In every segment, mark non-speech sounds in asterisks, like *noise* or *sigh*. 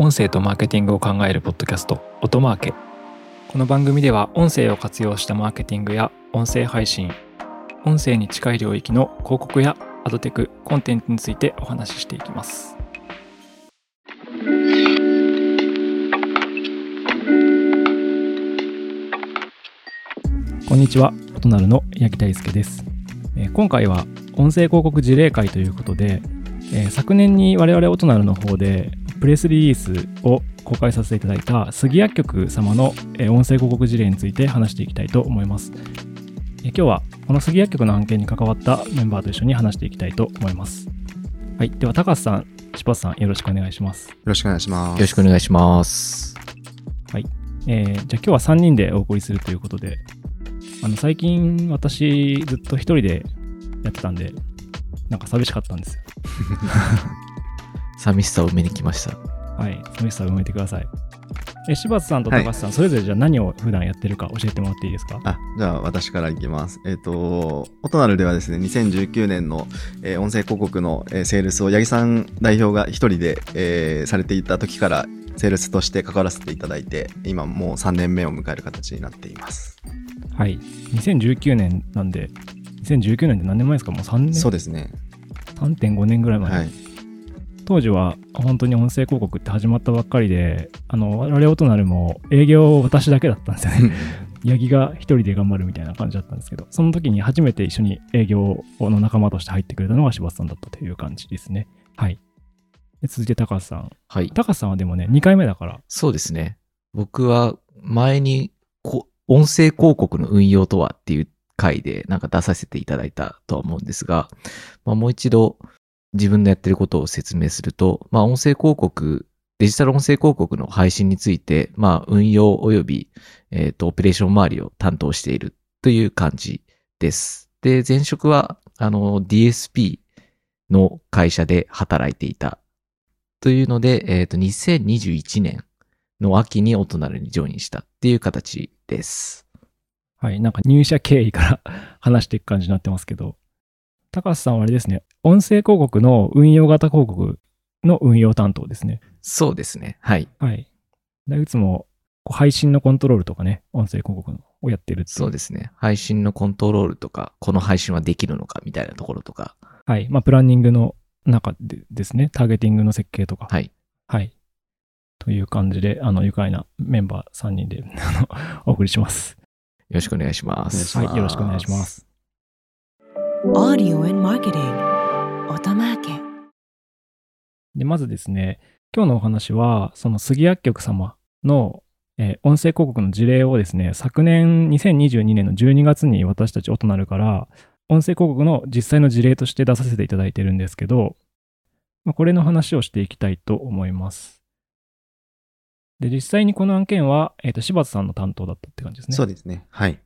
音声とマーケティングを考えるポッドキャスト音マーケ。この番組では音声を活用したマーケティングや音声配信音声に近い領域の広告やアドテクコンテンツについてお話ししていきます。こんにちは音なるの八木大輔です。えー今回は音声広告事例会ということで、えー昨年に我々音なるの方でプレスリリースを公開させていただいた杉薬局様の、えー音声広告事例について話していきたいと思います。えー今日はこの杉薬局の案件に関わったメンバーと一緒に話していきたいと思います。はい。では、高橋さん、柴田さん、よろしくお願いします。よろしくお願いします。よろしくお願いします。えーじゃあ今日は3人でお送りするということで、あの最近私ずっと一人でやってたんで、なんか寂しかったんですよ。*laughs* 寂しさを埋めに来ました。はい、寂しさを埋めてください。え柴田さんと高橋さん、それぞれじゃあ何を普段やってるか教えてもらっていいですか？あ、じゃあ私からいきます。えっ、と、オトナルではですね、2019年の、えー音声広告の、えーセールスを八木さん代表が一人で、えーされていた時から、セールスとして関わらせていただいて、今もう3年目を迎える形になっています。はい。2019年なんで、2019年って何年前ですか？もう3年？そうですね。3.5年ぐらい前、はい。当時は本当に音声広告って始まったばっかりで、あの、我々オトナルも営業私だけだったんですよね。八木が一人で頑張るみたいな感じだったんですけど、その時に初めて一緒に営業の仲間として入ってくれたのが柴田さんだったという感じですね。はい。で続いて高橋さん。はい。高橋さんはでもね、2回目だから、そうですね。僕は前にこ音声広告の運用とはっていう回でなんか出させていただいたとは思うんですが、まあ、もう一度自分のやってることを説明すると、まあ、音声広告、デジタル音声広告の配信について、まあ、運用及び、えっ、と、オペレーション周りを担当しているという感じです。で、前職は、あの、DSP の会社で働いていたというので、えっ、と、2021年の秋にオトナルにジョインしたっていう形です。はい、なんか入社経緯から *laughs* 話していく感じになってますけど、高橋さんはあれですね、音声広告の運用型広告の運用担当ですね。そうですね。はい。はい。でいつもこう配信のコントロールとかね、音声広告のをやってるっていそうですね。配信のコントロールとか、この配信はできるのかみたいなところとか。はい。まあ、プランニングの中でですね、ターゲティングの設計とか。はい。はい。という感じで、あの、愉快なメンバー3人で *laughs* あのお送りします。よろしくお願いします。お願いしますはい。よろしくお願いします。Audio and Marketing Otamake で、まずですね、今日のお話は、その杉薬局様の、えー音声広告の事例をですね、昨年2022年の12月に私たちオトナルから、音声広告の実際の事例として出させていただいてるんですけど、まあ、これの話をしていきたいと思います。で、実際にこの案件は、えっ、と、柴田さんの担当だったって感じですね。そうですね。はい。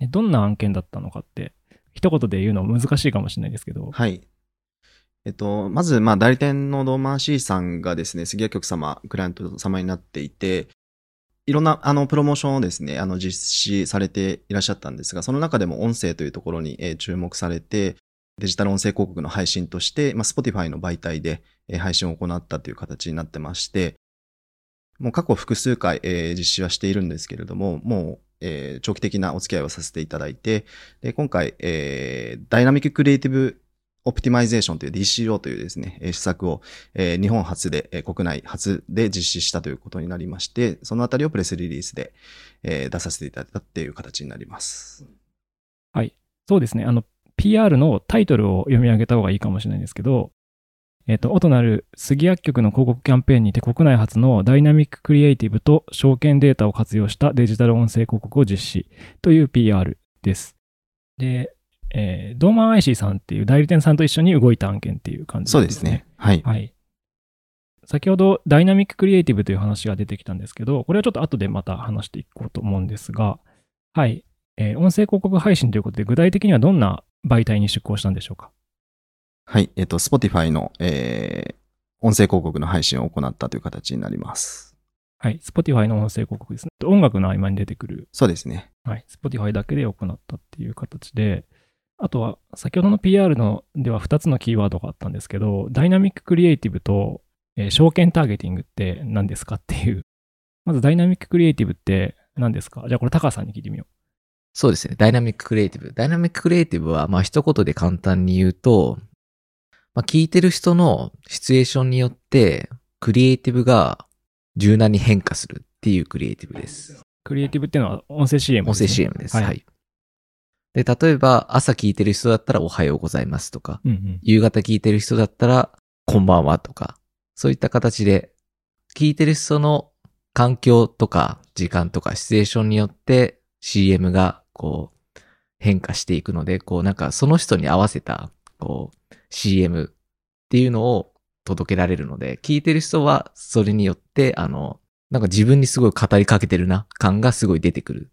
でどんな案件だったのかって、一言で言うの難しいかもしれないですけど、はい。えっと、まず、まあ、代理店のドーマー C さんがですね、杉谷局様、クライアント様になっていて、いろんな、あの、プロモーションをですね、あの、実施されていらっしゃったんですが、その中でも音声というところに、注目されて、デジタル音声広告の配信として、まあ、Spotify の媒体で、配信を行ったという形になってまして、もう過去複数回、えー実施はしているんですけれども、もう、えー長期的なお付き合いをさせていただいて、で今回、えーダイナミッククリエイティブオプティマイゼーションという DCO というですね、施策を、日本初で、国内初で実施したということになりまして、そのあたりをプレスリリースで、出させていただいたっていう形になります。はいそうですね。あの、PR のタイトルを読み上げた方がいいかもしれないんですけど、えっ、と、音なる杉薬局の広告キャンペーンにて国内初のダイナミッククリエイティブと証券データを活用したデジタル音声広告を実施という PR です。で、えードーマン IC さんっていう代理店さんと一緒に動いた案件っていう感じそうですね。。はい。はい。先ほどダイナミッククリエイティブという話が出てきたんですけど、これはちょっと後でまた話していこうと思うんですが、はい。えー音声広告配信ということで、具体的にはどんな媒体に出向したんでしょうか？はい。えっ、と、Spotify の、えー音声広告の配信を行ったという形になります。はい。Spotify の音声広告ですね。音楽の合間に出てくる、そうですね。はい。Spotify だけで行ったっていう形で、あとは、先ほどの PR のでは2つのキーワードがあったんですけど、ダイナミッククリエイティブとえー証券ターゲティングって何ですかっていう。*laughs* まずダイナミッククリエイティブって何ですか？じゃあこれタカさんに聞いてみよそうですね。ダイナミッククリエイティブ。ダイナミッククリエイティブは、まあ一言で簡単に言うと、まあ聞いてる人のシチュエーションによって、クリエイティブが柔軟に変化するっていうクリエイティブです。う。クリエイティブっていうのは音声 CM 音声ですね CM です。ははいい。で、例えば朝聞いてる人だったらおはようございますとか、うんうん。夕方聞いてる人だったらこんばんはとか、そういった形で、聞いてる人の環境とか時間とかシチュエーションによって CM がこう変化していくので、こうなんかその人に合わせたこう CM っていうのを届けられるので、聞いてる人はそれによってあの、なんか自分にすごい語りかけてるな感がすごい出てくる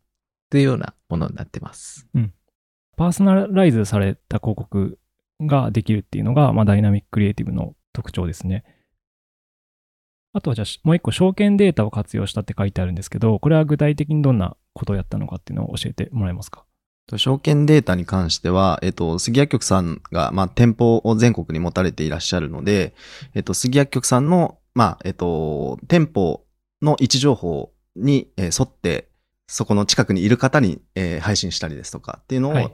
というようなものになってます。パーソナライズされた広告ができるっていうのが、まあ、ダイナミッククリエイティブの特徴ですね。あとはじゃあ、もう一個、証券データを活用したって書いてあるんですけど、これは具体的にどんなことをやったのかっていうのを教えてもらえますか？証券データに関しては、えっと、杉薬局さんが、まあ、店舗を全国に持たれていらっしゃるので、えっと、杉薬局さんの、まあ、えっと、店舗の位置情報に、沿って、そこの近くにいる方に、えー配信したりですとかっていうのを、はい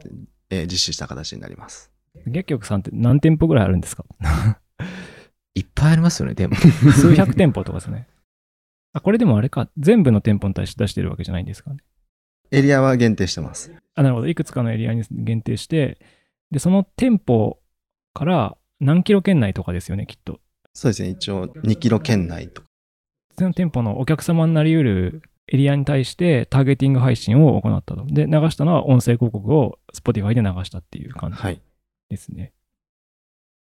えー実施した形になります。薬局さんって何店舗ぐらいあるんですか？*laughs* いっぱいありますよね、でも。*laughs* 数百店舗とかですね。あ、これでもあれか、全部の店舗に対して出してるわけじゃないんですかね。エリアは限定してます。あ、なるほど。いくつかのエリアに限定して、で、その店舗から何キロ圏内とかですよね、きっと。そうですね。一応、2キロ圏内とか。その店舗のお客様になり得るエリアに対してターゲティング配信を行ったと。で、流したのは音声広告を Spotify で流したっていう感じはい。ですね。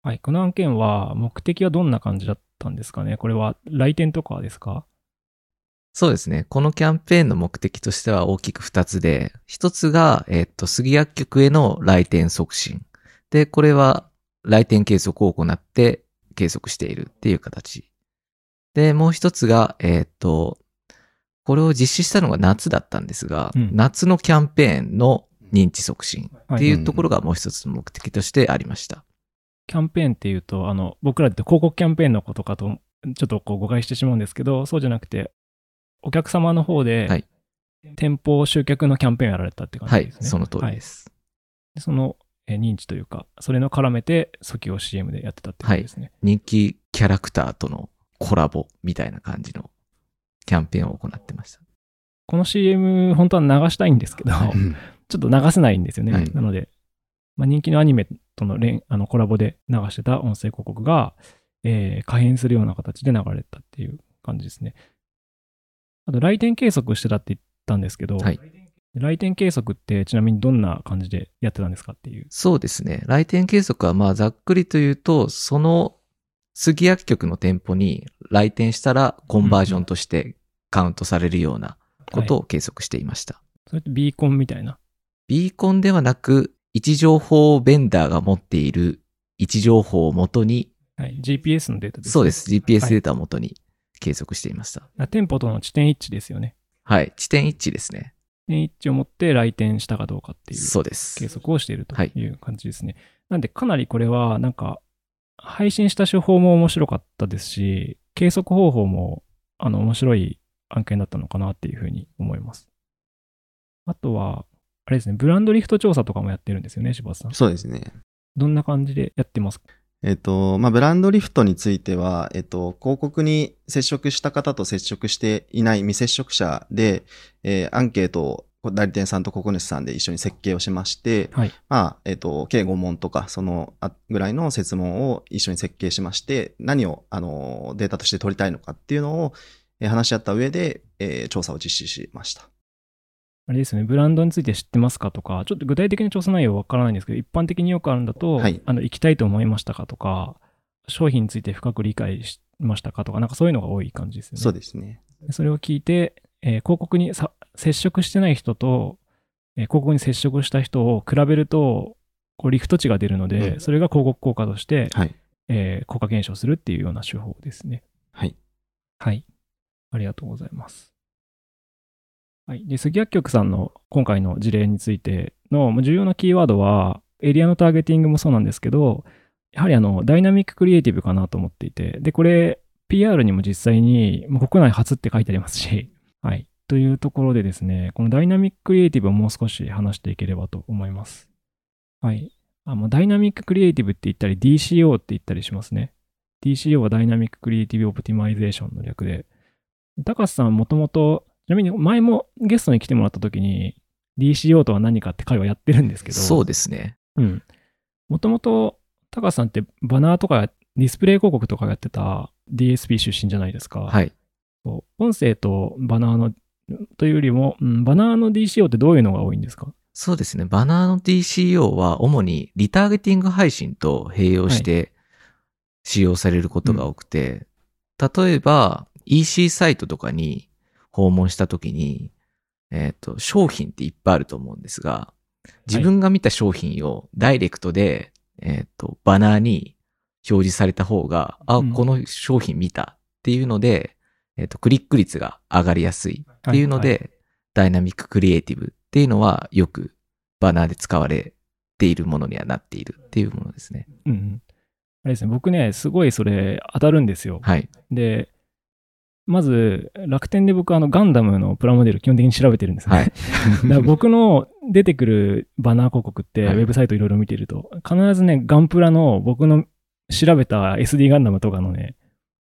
はい。この案件は目的はどんな感じだったんですかね？これは来店とかですか？そうですね。このキャンペーンの目的としては大きく二つで、一つが、えっと、杉薬局への来店促進。で、これは来店計測を行って計測しているっていう形。で、もう一つが、えっと、これを実施したのが夏だったんですが、うん夏のキャンペーンの認知促進っていいうところがもう一つの目的としてありました。キャンペーンっていうと、あの、僕らで言うと広告キャンペーンのことかと、ちょっとこう誤解してしまうんですけど、そうじゃなくて、お客様の方で、はい店舗集客のキャンペーンをやられたって感はいじで、すね。その通りはいです。でその、えー認知というか、それの絡めて、訴求を CM でやってたってことですね。人気キャラクターとのコラボみたいな感じのキャンペーンを行ってました。この CM、本当は流したいんですけど、うんちょっと流せないんですよね。はいなので、まあ、人気のアニメとの連あのコラボで流してた音声広告が、えー可変するような形で流れたっていう感じですね。あと、来店計測してたって言ったんですけど、はい来店計測ってちなみにどんな感じでやってたんですかっていう。そうですね。来店計測はまあざっくりと言うと、その杉薬局の店舗に来店したらコンバージョンとしてカウントされるようなことを計測していました。それってビーコンみたいな？ビーコンではなく、位置情報ベンダーが持っている位置情報をもとに、はい、GPS のデータです、ね。そうです。GPS はいデータをもとに計測していました。あ店舗との地点一致ですよね。はい。地点一致ですね。地点一致を持って来店したかどうかっていうそうです計。測をしているとはいいう感じですね。なんでかなりこれはなんか配信した手法も面白かったですし、計測方法もあの面白い案件だったのかなっていうふうに思います。あとは、あれですね、ブランドリフト調査とかもやってるんですよね、柴田さん。そうですね。どんな感じでやってます？かえっと、まあ、ブランドリフトについては、えっと、広告に接触した方と接触していない未接触者で、えーアンケートを代理店さんと国主さんで一緒に設計をしまして、はい。まあ、えっと、計5問とか、そのあぐらいの設問を一緒に設計しまして、何を、あの、データとして取りたいのかっていうのを、えー話し合った上で、えー調査を実施しました。あれですね、ブランドについて知ってますかとか、ちょっと具体的な調査内容わからないんですけど、一般的によくあるんだと、はいあの、行きたいと思いましたかとか、商品について深く理解しましたかとか、なんかそういうのが多い感じですよね。そうですね。でそれを聞いて、えー広告にさ接触してない人と、えー広告に接触した人を比べると、こうリフト値が出るので、うんそれが広告効果として、はい。えー効果検証するっていうような手法ですね。はい。はい。ありがとうございます。はい。で、杉薬局さんの今回の事例についての重要なキーワードは、エリアのターゲティングもそうなんですけど、やはりあの、ダイナミッククリエイティブかなと思っていて、で、これ、PR にも実際にもう国内初って書いてありますし、*laughs* はい。というところでですね、このダイナミッククリエイティブをもう少し話していければと思います。はい。あもうダイナミッククリエイティブって言ったり DCO って言ったりしますね。DCO はダイナミッククリエイティブオプティマイゼーションの略で、高橋さんもともと、ちなみに前もゲストに来てもらった時に DCO とは何かって会話やってるんですけど、そうですね。うん。もともと、高橋さんってバナーとかディスプレイ広告とかやってた DSP 出身じゃないですか。はい。音声とバナーの、というよりも、うんバナーの DCO ってどういうのが多いんですか？そうですね。バナーの DCO は主にリターゲティング配信と併用して使用されることが多くて、例えば EC サイトとかに訪問したときに、えっ、と、商品っていっぱいあると思うんですが、自分が見た商品をダイレクトで、えっ、と、バナーに表示された方が、あ、うんこの商品見たっていうので、えっ、と、クリック率が上がりやすいっていうので、はいはダイナミッククリエイティブっていうのはよくバナーで使われているものにはなっているっていうものですね。うんうん。あれですね、僕ね、すごいそれ当たるんですよ。はい。で、まず、楽天で僕、あの、ガンダムのプラモデル基本的に調べてるんですね。はい。*laughs* だから僕の出てくるバナー広告って、ウはいェブサイトいろいろ見てると、必ずね、ガンプラの僕の調べた SD ガンダムとかのね、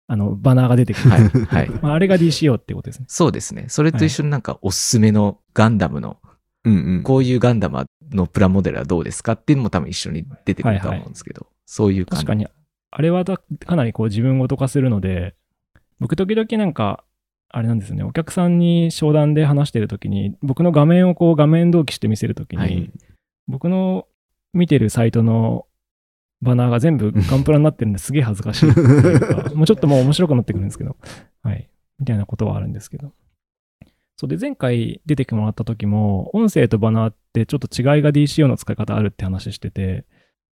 あの、バナーが出てくる。はい。はい。*laughs* まあ、あれが DCO ってことですね。そうですね。それと一緒になんかおすすめのガンダムの。こういうガンダムのプラモデルはどうですかっていうのも多分一緒に出てくると思うんですけど、そういう感じ。確かに、あれはだかなりこう自分ごと化するので、僕時々なんか、あれなんですよね、お客さんに商談で話してるときに、僕の画面をこう画面同期して見せるときに、はい僕の見てるサイトのバナーが全部 *laughs* ガンプラになってるんですげえ恥ずかしい *laughs* もうちょっともう面白くなってくるんですけど、はい。みたいなことはあるんですけど。そうで、前回出てきてもらった時も、音声とバナーってちょっと違いが DCO の使い方あるって話してて、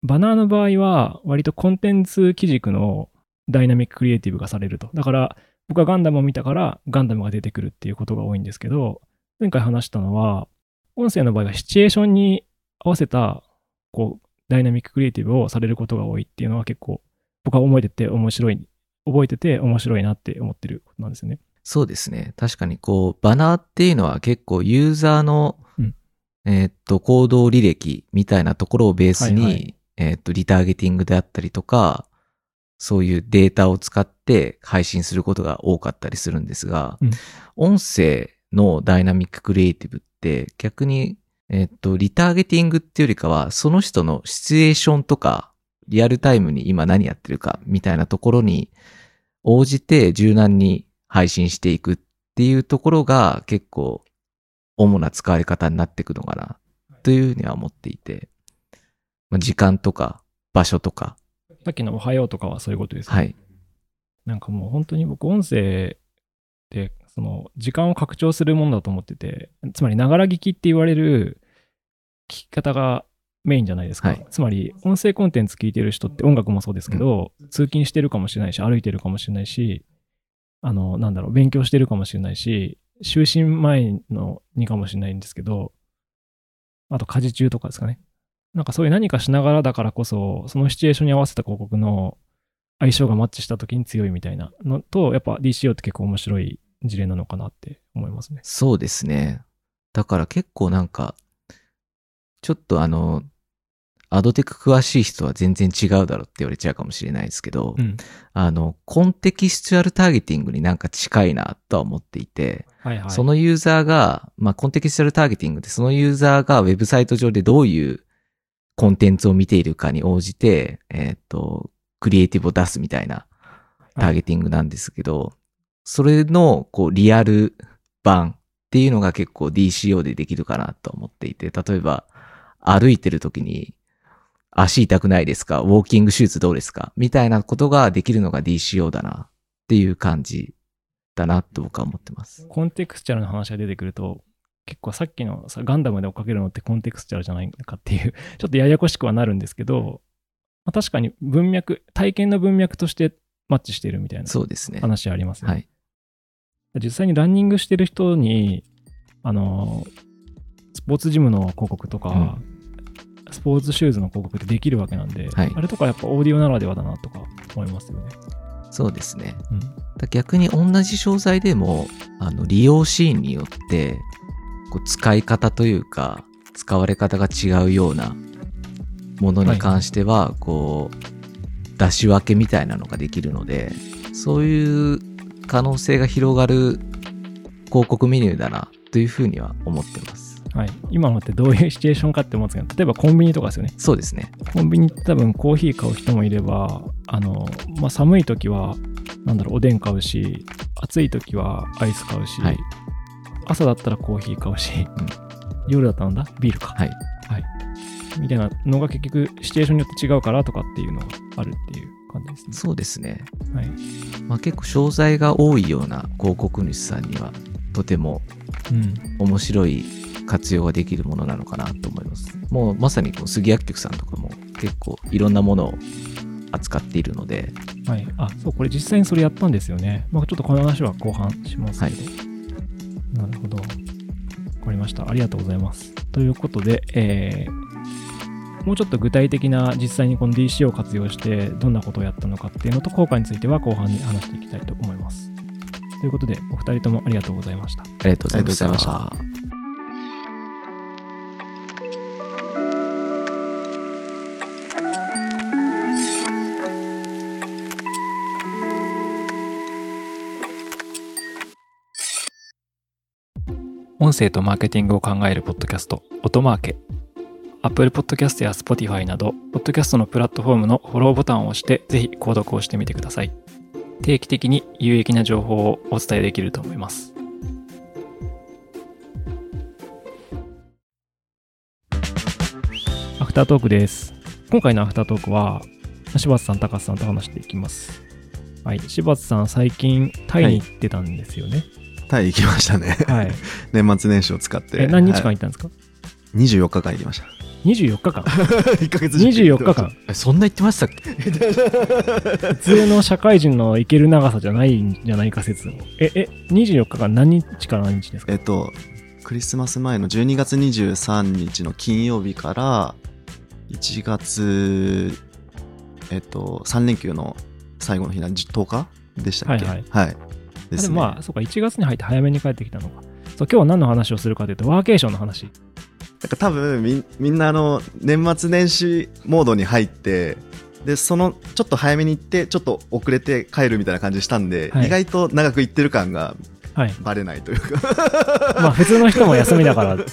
バナーの場合は割とコンテンツ基軸のダイナミッククリエイティブがされると。だから僕はガンダムを見たからガンダムが出てくるっていうことが多いんですけど、前回話したのは、音声の場合はシチュエーションに合わせた、こう、ダイナミッククリエイティブをされることが多いっていうのは結構僕は覚えてて面白い、覚えてて面白いなって思ってることなんですよね。そうですね。確かにこう、バナーっていうのは結構ユーザーの、うんえーっと、行動履歴みたいなところをベースに、はいはいえーっと、リターゲティングであったりとか、そういうデータを使って配信することが多かったりするんですが、うん。音声のダイナミッククリエイティブって逆に、えーっと、リターゲティングっていうよりかは、その人のシチュエーションとか、リアルタイムに今何やってるかみたいなところに応じて柔軟に配信していくっていうところが結構主な使われ方になっていくのかなというふうには思っていて、まあ、時間とか場所とか、さっきのおはようとかはそういうことですね。はい。なんかもう本当に僕音声ってその時間を拡張するものだと思ってて、つまりながら聞きって言われる聞き方がメインじゃないですか？はいつまり音声コンテンツ聞いてる人って音楽もそうですけど、通勤してるかもしれないし、歩いてるかもしれないし、あの、なんだろう、勉強してるかもしれないし、就寝前のにかもしれないんですけど、あと家事中とかですかね。なんかそういう何かしながらだからこそ、そのシチュエーションに合わせた広告の相性がマッチした時に強いみたいなのと、やっぱ DCO って結構面白い事例なのかなって思いますね。そうですね。だから結構なんか、ちょっとあの、アドテク詳しい人は全然違うだろうって言われちゃうかもしれないですけど、うん。あの、コンテキスチュアルターゲティングになんか近いなとは思っていて、はいはい。そのユーザーが、まあ、コンテキスチャルターゲティングで、そのユーザーがウェブサイト上でどういうコンテンツを見ているかに応じて、えっ、と、クリエイティブを出すみたいなターゲティングなんですけど、それの、こう、リアル版っていうのが結構 DCO でできるかなと思っていて、例えば、歩いてる時に、足痛くないですか？ウォーキングシューズどうですか？みたいなことができるのが DCO だなっていう感じだなと僕は思ってます。コンテクスチャルの話が出てくると、結構さっきのさガンダムで追っかけるのってコンテクスチャルじゃないかっていう、*laughs* ちょっとややこしくはなるんですけど、まあ、確かに文脈、体験の文脈としてマッチしているみたいな。話ありますね。はい。実際にランニングしてる人に、あの、スポーツジムの広告とか、スポーツシューズの広告ってできるわけなんで、はいあれとかやっぱオーディオならではだなとか思いますよね。そうですね。うん。だ逆に同じ商材でも、あの、利用シーンによって、こう使い方というか、使われ方が違うようなものに関しては、こう、出し分けみたいなのができるので、そういう可能性が広がる広告メニューだな、というふうには思ってます。はい。今のってどういうシチュエーションかって思うんですけど、例えばコンビニとかですよね。そうですね。コンビニって多分コーヒー買う人もいれば、あの、まあ、寒い時は、なんだろう、おでん買うし、暑い時はアイス買うし、はい朝だったらコーヒー買うし、夜だったんだ？ビールか。はい。はい。みたいなのが結局、シチュエーションによって違うからとかっていうのがあるっていう感じですね。そうですね。はい。まあ、結構商材が多いような広告主さんには、とてもうん。面白い活用ができるものなのかなと思います。もうまさにこう杉薬局さんとかも結構いろんなものを扱っているので、はい。あ、そう、これ実際にそれやったんですよね。まあ、ちょっとこの話は後半しますけど。なるほど。わかりました。ありがとうございます。ということで、えー、もうちょっと具体的な実際にこの DC を活用してどんなことをやったのかっていうのと効果については後半に話していきたいと思います。ということで、お二人ともありがとうございました。ありがとうございました。音声とマーケティングを考えるポッドキャスト、音マーケ。Apple Podcast や Spotify など、ポッドキャストのプラットフォームのフォローボタンを押して、ぜひ購読をしてみてください。定期的に有益な情報をお伝えできると思います。アフタートークです。今回のアフタートークは、柴田さん、高須さんと話していきます。はい、柴田さん、最近、タイに行ってたんですよね。タイ行きましたね。はい。*laughs* 年末年始を使って。え、何日間はい行ったんですか、24日間行きました。?24 日間。*laughs* 1ヶ月24日間。えそんな言ってましたっけ？*laughs* 普通の社会人の行ける長さじゃないんじゃないか説。え、え、24日間何日から何日ですか？えっと、クリスマス前の12月23日の金曜日から1月、えっと、3連休の最後の日なん10日でしたっけ？はいはい。あですね。まあ、そうか、1月に入って早めに帰ってきたのか。そう、今日は何の話をするかというと、ワーケーションの話。なんか多分みんみんなあの年末年始モードに入ってでそのちょっと早めに行ってちょっと遅れて帰るみたいな感じしたんで、はい意外と長く行ってる感がはい。バレないというか *laughs* まあ、普通の人も休みだから。*laughs* な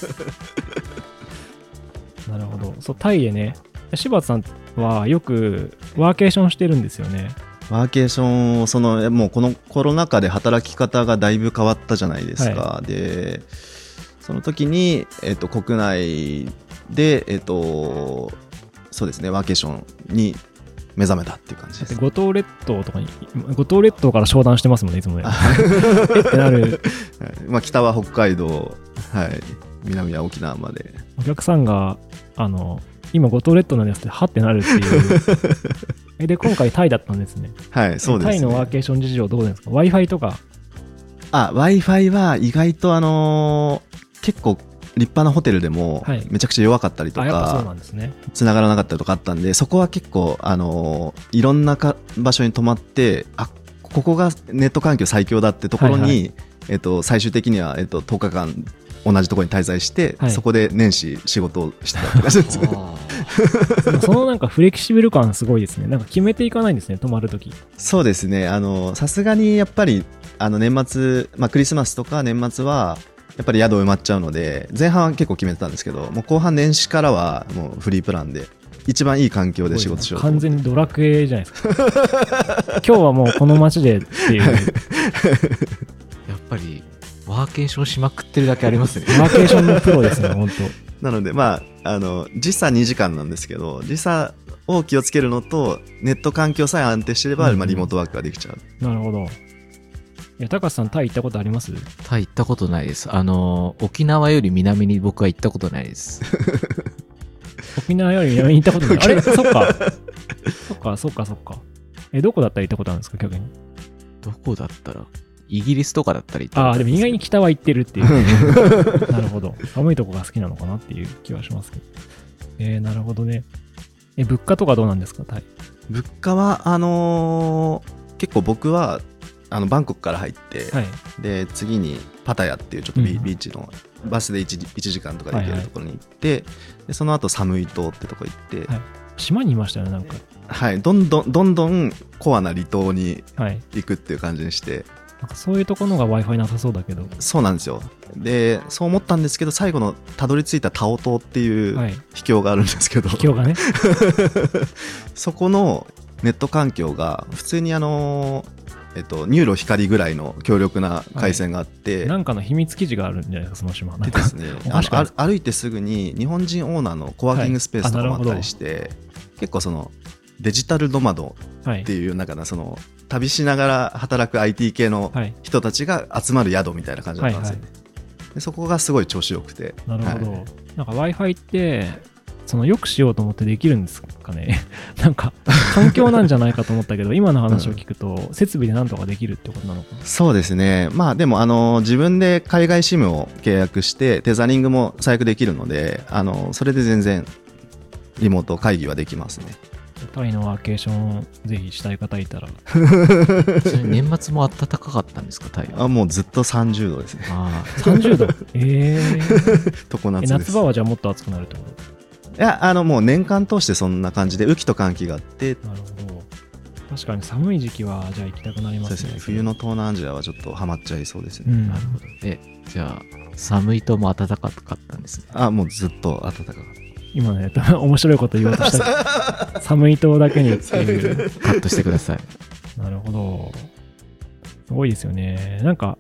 るほど。そう、タイでね、柴田さんはよくワーケーションしてるんですよね。ワーケーションをそのもうこのコロナ禍で働き方がだいぶ変わったじゃないですか、でその時に、えっと、国内で、えっと、そうですねワーケーションに目覚めたっていう感じです。五島列島とかに、五島列島から商談してますもんね、いつもね。*laughs* えってなる。はい。まあ、北は北海道、はい、南は沖縄まで。お客さんが、あの、今五島列島なんですって、はってなるっていう。*laughs* えで、今回タイだったんですね。はいそうです、ね、タイのワーケーション事情どうですか ?Wi-Fi とか。あ w i f i は意外とあのー結構立派なホテルでもはいめちゃくちゃ弱かったりとか、なんですね。繋がらなかったりとかあったんでそこは結構あのーいろんなか場所に泊まってあここがネット環境最強だってところに、はいはえっと、最終的には、えっと、10日間同じところに滞在して、はい。そこで年始仕事をしてたって感じです。そのなんかフレキシブル感すごいですね。なんか決めていかないんですね、泊まるとき。そうですね。あのさすがにやっぱりあの年末、まあ、クリスマスとか年末はやっぱり宿埋まっちゃうので前半は結構決めてたんですけどもう後半年始からはもうフリープランで一番いい環境で仕事しよう完全にドラクエじゃないですか。*laughs* 今日はもうこの街でっていう、*laughs* やっぱり、ワーケーションしまくってるだけありますね。*laughs* ワーケーションのプロですね、本なのでまああの時差2時間なんですけど時差を気をつけるのとネット環境さえ安定してれば、うんまあ、リモートワークができちゃう当。なるほど。いや、高橋さん、タイ行ったことあります？タイ行ったことないです。あの、沖縄より南に僕は行ったことないです。*laughs* 沖縄より南に行ったことない。あれ、*laughs* そっか。そっか、そっか、そっか。え、どこだったら行ったことあるんですか、逆に？どこだったらイギリスとかだったら行ったああ、でも意外に北は行ってるっていう。*laughs* なるほど。寒いとこが好きなのかなっていう気はしますけど。えー、なるほどね。え、物価とかどうなんですか、タイ。物価はあのー結構僕はあのバンコクから入って、はい。で次にパタヤっていうちょっとビ,、うんビーチのバスで 1, 1時間とかで行けるところに行って、でその後サムイ島ってとこ行って、はい島にいましたよね、なんか。はい、どんどんどんどんコアな離島にはい。行くっていう感じにしてなんかそういうところのが Wi-Fi なさそうだけど。そうなんですよでそう思ったんですけど最後のたどり着いたタオ島っていうはい。秘境があるんですけど、秘境がね。*laughs* そこのネット環境が普通にあのえっと、 NURO 光ぐらいの強力な回線があって、なんかの秘密基地があるんじゃないですか、その島。でですね歩いてすぐに日本人オーナーのコワーキングスペースとかもあったりして、結構そのデジタルノマドはいって。いうなんかなその旅しながら働く IT 系のはい。人たちが集まる宿みたいな感じだったんですよ。ね、でそこがすごい調子よくて。なるほど。はい。なんか Wi-Fi って、そのよくしようと思ってできるんですかね？*laughs* なんか環境なんじゃないかと思ったけど *laughs* 今の話を聞くと設備でなんとかできるってことなのかな？そうですね。まあでもあの自分で海外 SIM を契約してテザリングも最悪できるのであのそれで全然リモート会議はできますねタイのワーケーションぜひしたい方いたら。*laughs* 年末も暖かかったんですか、台湾。あもうずっと30度ですね。あ30度？*laughs* えー。常夏えです。夏場はじゃあもっと暑くなるってこと？いやあのもう年間通してそんな感じで雨季と寒季があって。なるほど。確かに寒い時期はじゃあ行きたくなりまそうですすね。ね冬の東南アジアはちょっとハマっちゃいそうですね、うん。あ、なるほど。え、じゃあ、寒いとも暖かかったんですね。あもうずっと暖かかっ今ね面白いこと言おうとした *laughs* 寒い島だけにっていうカットしてください。なるほど。すごいですよね。なんか、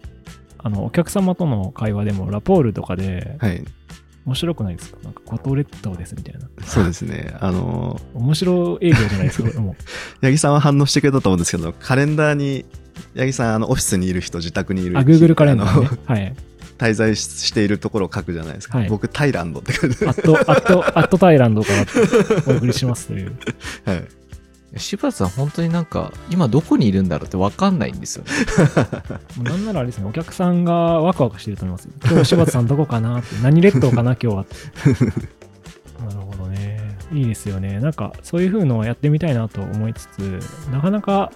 あの、お客様との会話でも、ラポールとかで、たはい面白くないですか？なんか、五島列島ですみたいな。そうですねあの面白営業じゃないですか、*laughs* も八木さんは反応してくれたと思うんですけどカレンダーに八木さんあのオフィスにいる人自宅にいるあ、Google カレンダーね。はい。滞在ししているところを書くじゃないですか、はい僕タイランドって書いてアット、アット、アットタイランドからお送りしますという。*laughs* はい柴田さん、本当になんか、今どこにいるんだろうって分かんないんですよね。*laughs* もうなんならあれですね、お客さんがワクワクしてると思いますよ。今日柴田さんどこかなって、何列島かな今日はって。*laughs* なるほどね。いいですよね。なんか、そういう風のをやってみたいなと思いつつ、なかなか、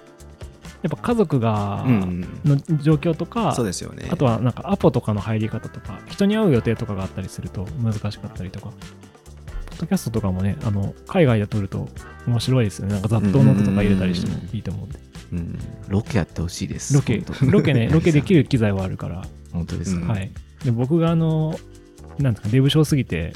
やっぱ家族が、うん。の状況とか、そうですよね。あとはなんかアポとかの入り方とか、人に会う予定とかがあったりすると難しかったりとか、ポッドキャストとかもね、あの海外で撮ると面白いですよね。なんか雑踏の音とか入れたりしてもいいと思うんで。うん。ロケやってほしいです。ロケ。ロケね、*laughs* ロケできる機材はあるから、本当ですか、うんはい。で僕があの、なんですか、デブ症すぎて、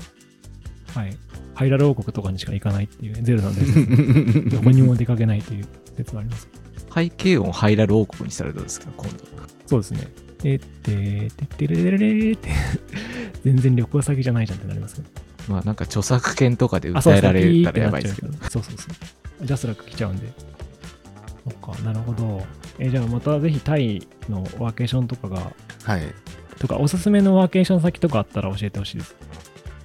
はい、ハイラル王国とかにしか行かないっていう、ゼルなんで、*laughs* どこにも出かけないという説があります。背景音ハイラル王国にされたんですけど、今度。そうですね。えって、てってれれれれれって、*laughs* 全然旅行先じゃないじゃんってなりますね。まあなんか著作権とかで訴えられたらやばいですけど。ど。そうそうそう。ジャスラック来ちゃうんで。そっか、なるほど。えじゃあまたぜひタイのワーケーションとかが、はいとかおすすめのワーケーション先とかあったら教えてほしいです。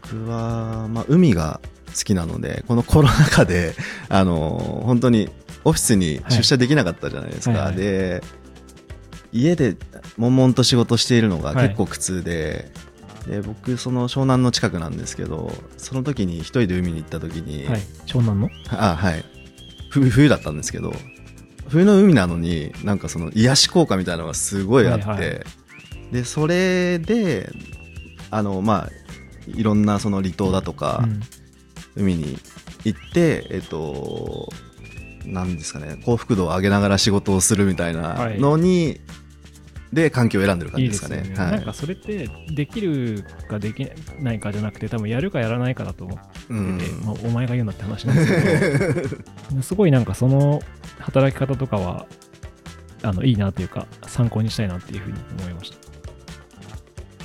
僕は、まあ、海が好きなのでこのコロナ禍であの本当にオフィスに出社できなかったじゃないですか、はいはいで家で悶々と仕事しているのがはい。結構苦痛で,、で僕その湘南の近くなんですけどその時に一人で海に行った時に、はい。湘南の？あはい。ふ冬だったんですけど冬の海なのになんかその癒し効果みたいなのがすごいあって、はいはい。でそれであのまあいろんなその離島だとか、うん。海に行ってえっとなんですかね幸福度を上げながら仕事をするみたいなのに、で環境を選んでる感いいじでかねですすよね。はいなんかそれってできるかできないかじゃなくて多分やるかやらないかだと思ってうんて、まあ、お前が言うなって話なんですけど *laughs* すごいなんかその働き方とかはあのいいなというか参考にしたいなっていうふうに思いました。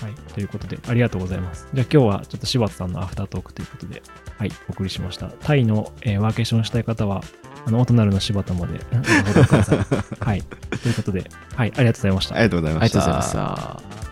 はい。ということで、ありがとうございます。じゃあ今日はちょっと柴田さんのアフタートークということで、はい、お送りしました。タイの、えーワーケーションしたい方は、あの、音なるの柴田までご覧ください。はい。ということで、はい、ありがとうございましたあり。がとうございましたありがとうございました。